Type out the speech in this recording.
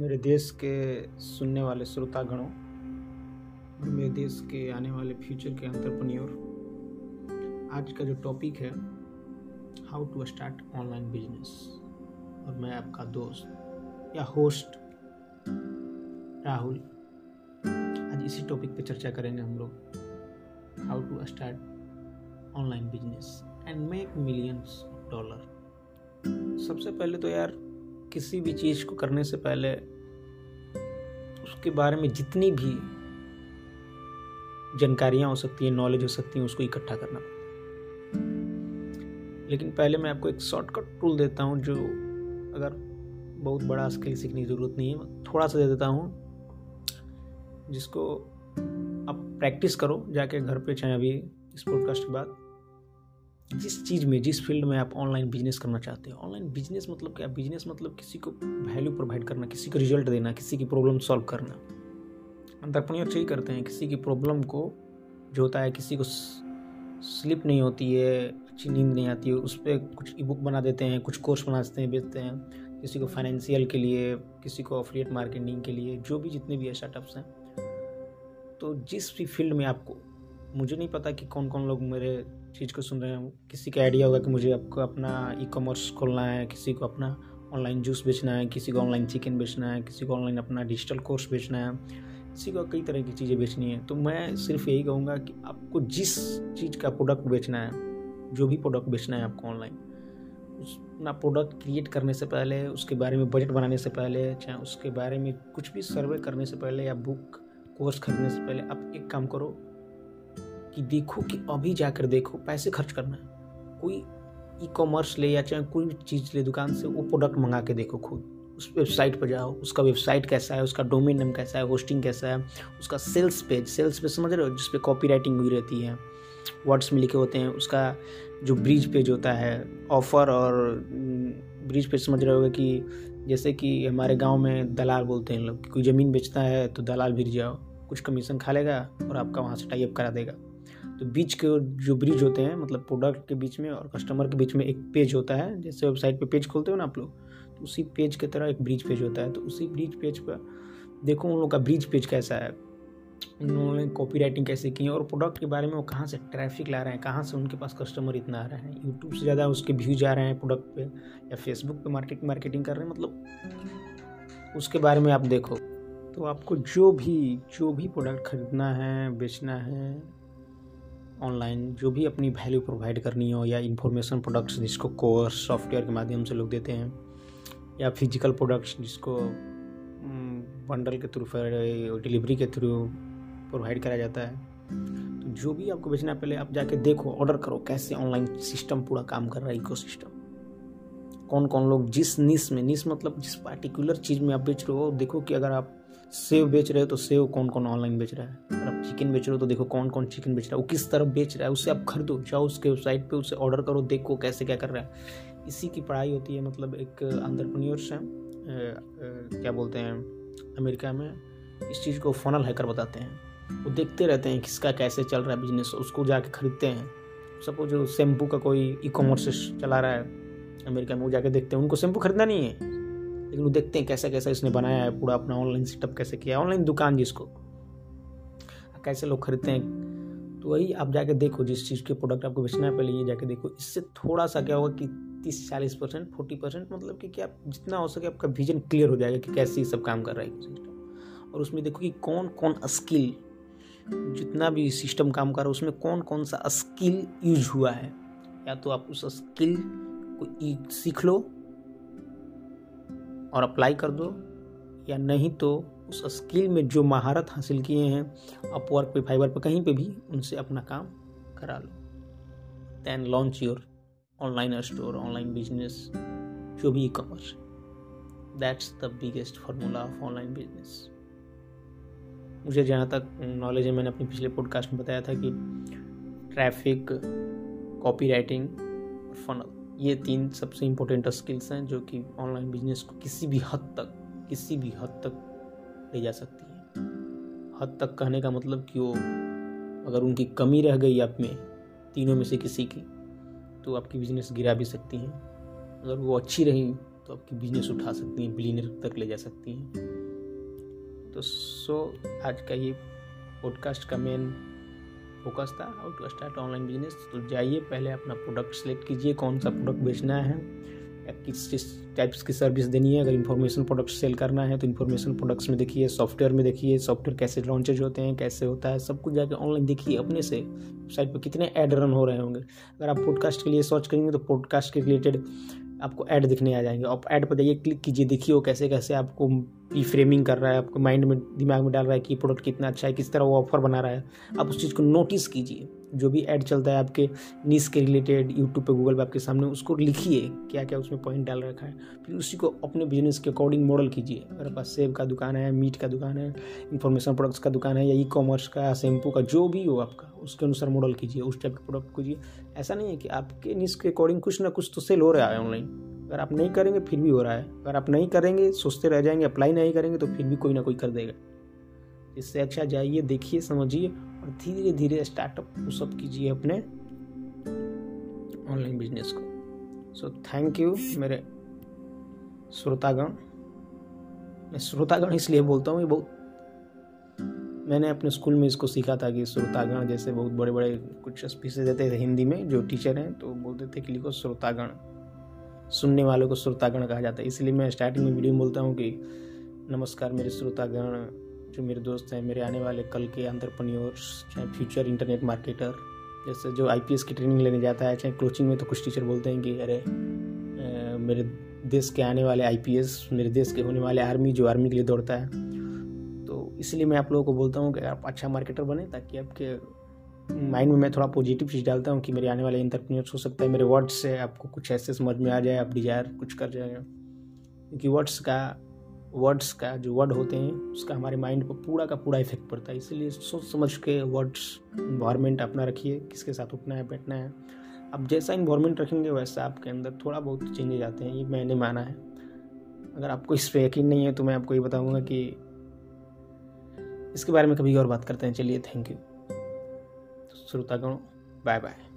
मेरे देश के सुनने वाले श्रोतागणों, मेरे देश के आने वाले फ्यूचर के अंतरप्रन्योर आज का जो टॉपिक है how to start online business और मैं आपका दोस्त या होस्ट राहुल। आज इसी टॉपिक पे चर्चा करेंगे हम लोग how to start online business and make millions dollar सबसे पहले तो यार, किसी भी चीज़ को करने से पहले उसके बारे में जितनी भी जानकारियाँ हो सकती हैं नॉलेज हो सकती हैं, उसको इकट्ठा करना लेकिन पहले मैं आपको एक शॉर्टकट टूल देता हूँ, जो अगर बहुत बड़ा स्किल सीखने की ज़रूरत नहीं है थोड़ा सा दे देता हूँ, जिसको आप प्रैक्टिस करो, जाके घर पे चाहे अभी इस पॉडकास्ट के बाद। जिस चीज़ में, जिस फ़ील्ड में आप ऑनलाइन बिज़नेस करना चाहते हो। ऑनलाइन बिज़नेस मतलब क्या? बिज़नेस मतलब किसी को वैल्यू प्रोवाइड करना, किसी को रिज़ल्ट देना, किसी की प्रॉब्लम सॉल्व करना। अंतरप्रनियर यही करते हैं, किसी की प्रॉब्लम को जो होता है, किसी को स्लिप नहीं होती है, अच्छी नींद नहीं आती है, उस पर कुछ ई बुक बना देते हैं, कुछ कोर्स बना देते हैं, बेचते हैं। किसी को फाइनेंशियल के लिए, किसी को अफिलिएट मार्केटिंग के लिए, जो भी जितने भी स्टार्टअप्स हैं। तो जिस भी फ़ील्ड में आपको, मुझे नहीं पता कि कौन कौन लोग मेरे चीज़ को सुन रहे हैं। किसी का आइडिया होगा कि मुझे आपको अपना ई कॉमर्स खोलना है, किसी को अपना ऑनलाइन जूस बेचना है, किसी को ऑनलाइन चिकन बेचना है, किसी को ऑनलाइन अपना डिजिटल कोर्स बेचना है। किसी को कई तरह की चीज़ें बेचनी है। तो मैं सिर्फ़ यही कहूँगा कि आपको जिस चीज़ का प्रोडक्ट बेचना है, जो भी प्रोडक्ट बेचना है आपको ऑनलाइन उस अपना प्रोडक्ट क्रिएट करने से पहले, उसके बारे में बजट बनाने से पहले, चाहे उसके बारे में कुछ भी सर्वे करने से पहले या बुक कोर्स खरीदने से पहले, आप एक काम करो कि देखो कि अभी जाकर देखो, पैसे खर्च करना कोई ई कॉमर्स ले या चाहे कोई भी चीज़ ले, दुकान से वो प्रोडक्ट मंगा के देखो खुद। उस वेबसाइट पर जाओ, उसका वेबसाइट कैसा है, उसका डोमेन नेम कैसा है होस्टिंग कैसा है, उसका सेल्स पेज सेल्स पेज समझ रहे हो? जिस पे कॉपी राइटिंग हुई रहती है वर्ड्स में लिखे होते हैं, उसका जो ब्रिज पेज होता है ऑफ़र और ब्रिज पेज समझ रहे हो कि जैसे कि हमारे गाँव में दलाल बोलते हैं लोग कोई ज़मीन बेचता है तो दलाल भिर जाओ, कुछ कमीशन खा लेगा और आपका वहाँ से टाइप करा देगा। तो बीच के जो ब्रिज होते हैं मतलब प्रोडक्ट के बीच में और कस्टमर के बीच में एक पेज होता है। जैसे वेबसाइट पे पेज खोलते हो ना आप लोग तो उसी पेज की तरह एक ब्रिज पेज होता है। तो उसी ब्रिज पेज पर देखो उन लोग का ब्रिज पेज कैसा है। उन्होंने कॉपी राइटिंग कैसे की है और प्रोडक्ट के बारे में वो कहाँ से ट्रैफ़िक ला रहे हैं, कहाँ से उनके पास कस्टमर इतना आ रहे हैं। यूट्यूब से ज़्यादा उसके व्यूज़ आ रहे हैं प्रोडक्ट पे या फेसबुक पे मार्केट मार्केटिंग कर रहे हैं मतलब उसके बारे में आप देखो। तो आपको जो भी जो भी प्रोडक्ट खरीदना है, बेचना है ऑनलाइन जो भी अपनी वैल्यू प्रोवाइड करनी हो या इंफॉर्मेशन प्रोडक्ट्स जिसको कोर्स सॉफ्टवेयर के माध्यम से लोग देते हैं, या फ़िज़िकल प्रोडक्ट्स जिसको बंडल के थ्रू डिलीवरी के थ्रू प्रोवाइड कराया जाता है। तो जो भी आपको बेचना है, पहले आप जाके देखो ऑर्डर करो कैसे ऑनलाइन सिस्टम पूरा काम कर रहा है इको कौन कौन लोग जिस निस में निस मतलब जिस पार्टिकुलर चीज़ में आप बेच रहे हो, देखो कि अगर आप सेव बेच रहे हो तो सेव कौन कौन ऑनलाइन बेच रहा है? अगर आप चिकन बेच रहे हो तो देखो कौन कौन चिकन बेच रहा है, वो किस तरफ़ बेच रहा है उससे आप खरीदो, जाओ उसके वेबसाइट पे, उसे ऑर्डर करो, देखो कैसे क्या कर रहा है। इसी की पढ़ाई होती है मतलब एक अंतरप्रन्योर्स है क्या बोलते हैं, अमेरिका में, इस चीज़ को फनल हैकर बताते हैं। वो देखते रहते हैं किसका कैसे चल रहा है बिज़नेस उसको जाके खरीदते हैं। सपोज़ शैम्पू का कोई ई कॉमर्स चला रहा है, अमेरिका में वो जाके देखते हैं, उनको शैम्पू खरीदना नहीं है। लेकिन वो देखते हैं कैसा कैसा इसने बनाया है, पूरा अपना ऑनलाइन सेटअप कैसे किया है ऑनलाइन दुकान जिसको। कैसे लोग खरीदते हैं। तो वही आप जाके देखो जिस चीज़ के प्रोडक्ट आपको बेचना है, पहले ये जाके देखो। इससे थोड़ा सा क्या होगा कि तीस चालीस परसेंट फोर्टी परसेंट मतलब कि क्या जितना हो सके आपका विजन क्लियर हो जाएगा कि कैसे ये सब काम कर रहा है सिस्टम और उसमें देखो कि कौन कौन स्किल जितना भी सिस्टम काम कर रहा है, उसमें कौन कौन सा स्किल यूज़ हुआ है। या तो आप उस स्किल को सीख लो और अप्लाई कर दो, या नहीं तो उस स्किल में जो महारत हासिल किए हैं अपवर्क पे फाइबर पे, कहीं पे भी उनसे अपना काम करा लो। Then launch your online store online business जो भी ecommerce that's the biggest formula of online business मुझे जहाँ तक नॉलेज है, मैंने अपने पिछले पॉडकास्ट में बताया था कि ट्रैफ़िक कॉपी राइटिंग फनल ये तीन सबसे इम्पोर्टेंट स्किल्स हैं जो कि ऑनलाइन बिज़नेस को किसी भी हद तक, किसी भी हद तक ले जा सकती है। हद तक कहने का मतलब कि वो अगर उनकी कमी रह गई आप में, तीनों में से किसी की तो आपकी बिज़नेस गिरा भी सकती हैं। अगर वो अच्छी रही तो आपकी बिज़नेस उठा सकती हैं बिलीनर तक ले जा सकती हैं। तो सो आज का ये पॉडकास्ट का मेन फोकस था how to start online business तो जाइए, पहले अपना प्रोडक्ट सेलेक्ट कीजिए, कौन सा प्रोडक्ट बेचना है, या किस टाइप्स की सर्विस देनी है, अगर इन्फॉर्मेशन प्रोडक्ट सेल करना है तो इन्फॉर्मेशन प्रोडक्ट्स में देखिए सॉफ्टवेयर में देखिए सॉफ्टवेयर कैसे लॉन्चेज होते हैं, कैसे होता है, सब कुछ जाके ऑनलाइन देखिए, अपने से वेबसाइट पर कितने एड रन हो रहे होंगे। अगर आप पॉडकास्ट के लिए सर्च करेंगे तो पॉडकास्ट के रिलेटेड आपको ऐड दिखने आ जाएँगे। आप ऐड पर जाइए क्लिक कीजिए, देखिए वो कैसे कैसे आपको पी फ्रेमिंग कर रहा है, आपको माइंड में, दिमाग में डाल रहा है कि प्रोडक्ट कितना अच्छा है, किस तरह वो ऑफ़र बना रहा है। आप उस चीज़ को नोटिस कीजिए। जो भी ऐड चलता है आपके नीस के रिलेटेड यूट्यूब पे गूगल पे आपके सामने, उसको लिखिए क्या क्या उसमें पॉइंट डाल रखा है। फिर उसी को अपने बिज़नेस के अकॉर्डिंग मॉडल कीजिए। अगर पास सेब का दुकान है मीट का दुकान है इंफॉर्मेशन प्रोडक्ट्स का दुकान है, या ई कॉमर्स का शैम्पू का, जो भी हो आपका, उसके अनुसार मॉडल कीजिए, उस टाइप के प्रोडक्ट कीजिए। ऐसा नहीं है कि आपके नीस के अकॉर्डिंग कुछ ना कुछ तो सेल हो रहा है ऑनलाइन अगर आप नहीं करेंगे, फिर भी हो रहा है। अगर आप नहीं करेंगे, सोचते रह जाएँगे अप्लाई नहीं करेंगे तो फिर भी कोई ना कोई कर देगा। इससे अच्छा जाइए, देखिए, समझिए और धीरे धीरे स्टार्टअप पुशअप कीजिए अपने ऑनलाइन बिज़नेस को। सो थैंक यू मेरे श्रोतागण। मैं श्रोतागण इसलिए बोलता हूँ, ये बहुत मैंने अपने स्कूल में इसको सीखा था कि श्रोतागण जैसे बहुत बड़े बड़े कुछ स्पीचेज देते थे हिंदी में, जो टीचर हैं तो बोलते थे कि लिखो श्रोतागण। सुनने वालों को श्रोतागण कहा जाता है। इसलिए मैं स्टार्टिंग में वीडियो में बोलता हूँ कि नमस्कार, मेरे श्रोतागण, जो मेरे दोस्त हैं, मेरे आने वाले कल के अंतरप्रन्योर्स चाहे फ्यूचर इंटरनेट मार्केटर जैसे जो आईपीएस की ट्रेनिंग लेने जाता है, चाहे कोचिंग में तो कुछ टीचर बोलते हैं कि, अरे मेरे देश के आने वाले आईपीएस मेरे देश के होने वाले आर्मी जो आर्मी के लिए दौड़ता है। तो इसलिए मैं आप लोगों को बोलता हूँ कि आप अच्छा मार्केटर बने ताकि आपके माइंड में मैं थोड़ा पॉजिटिव चीज़ डालता हूँ कि मेरे आने वाले इंटरप्रीनियर्स हो सकता है, मेरे वर्ड्स से आपको कुछ ऐसे समझ में आ जाए, आप डिज़ायर कुछ कर जाए क्योंकि वर्ड्स का वर्ड्स का जो वर्ड होते हैं, उसका हमारे माइंड पर पूरा का पूरा इफ़ेक्ट पड़ता है। इसीलिए सोच समझ के वर्ड्स इन्वायरमेंट अपना रखिए, किसके साथ उठना है, बैठना है। अब जैसा इन्वायरमेंट रखेंगे, वैसा आपके अंदर थोड़ा बहुत चेंजेज आते हैं, ये मैंने माना है। अगर आपको इस पर यकीन नहीं है तो मैं आपको ये बताऊँगा कि इसके बारे में कभी और बात करते हैं। चलिए थैंक यू श्रोतागण बाय बाय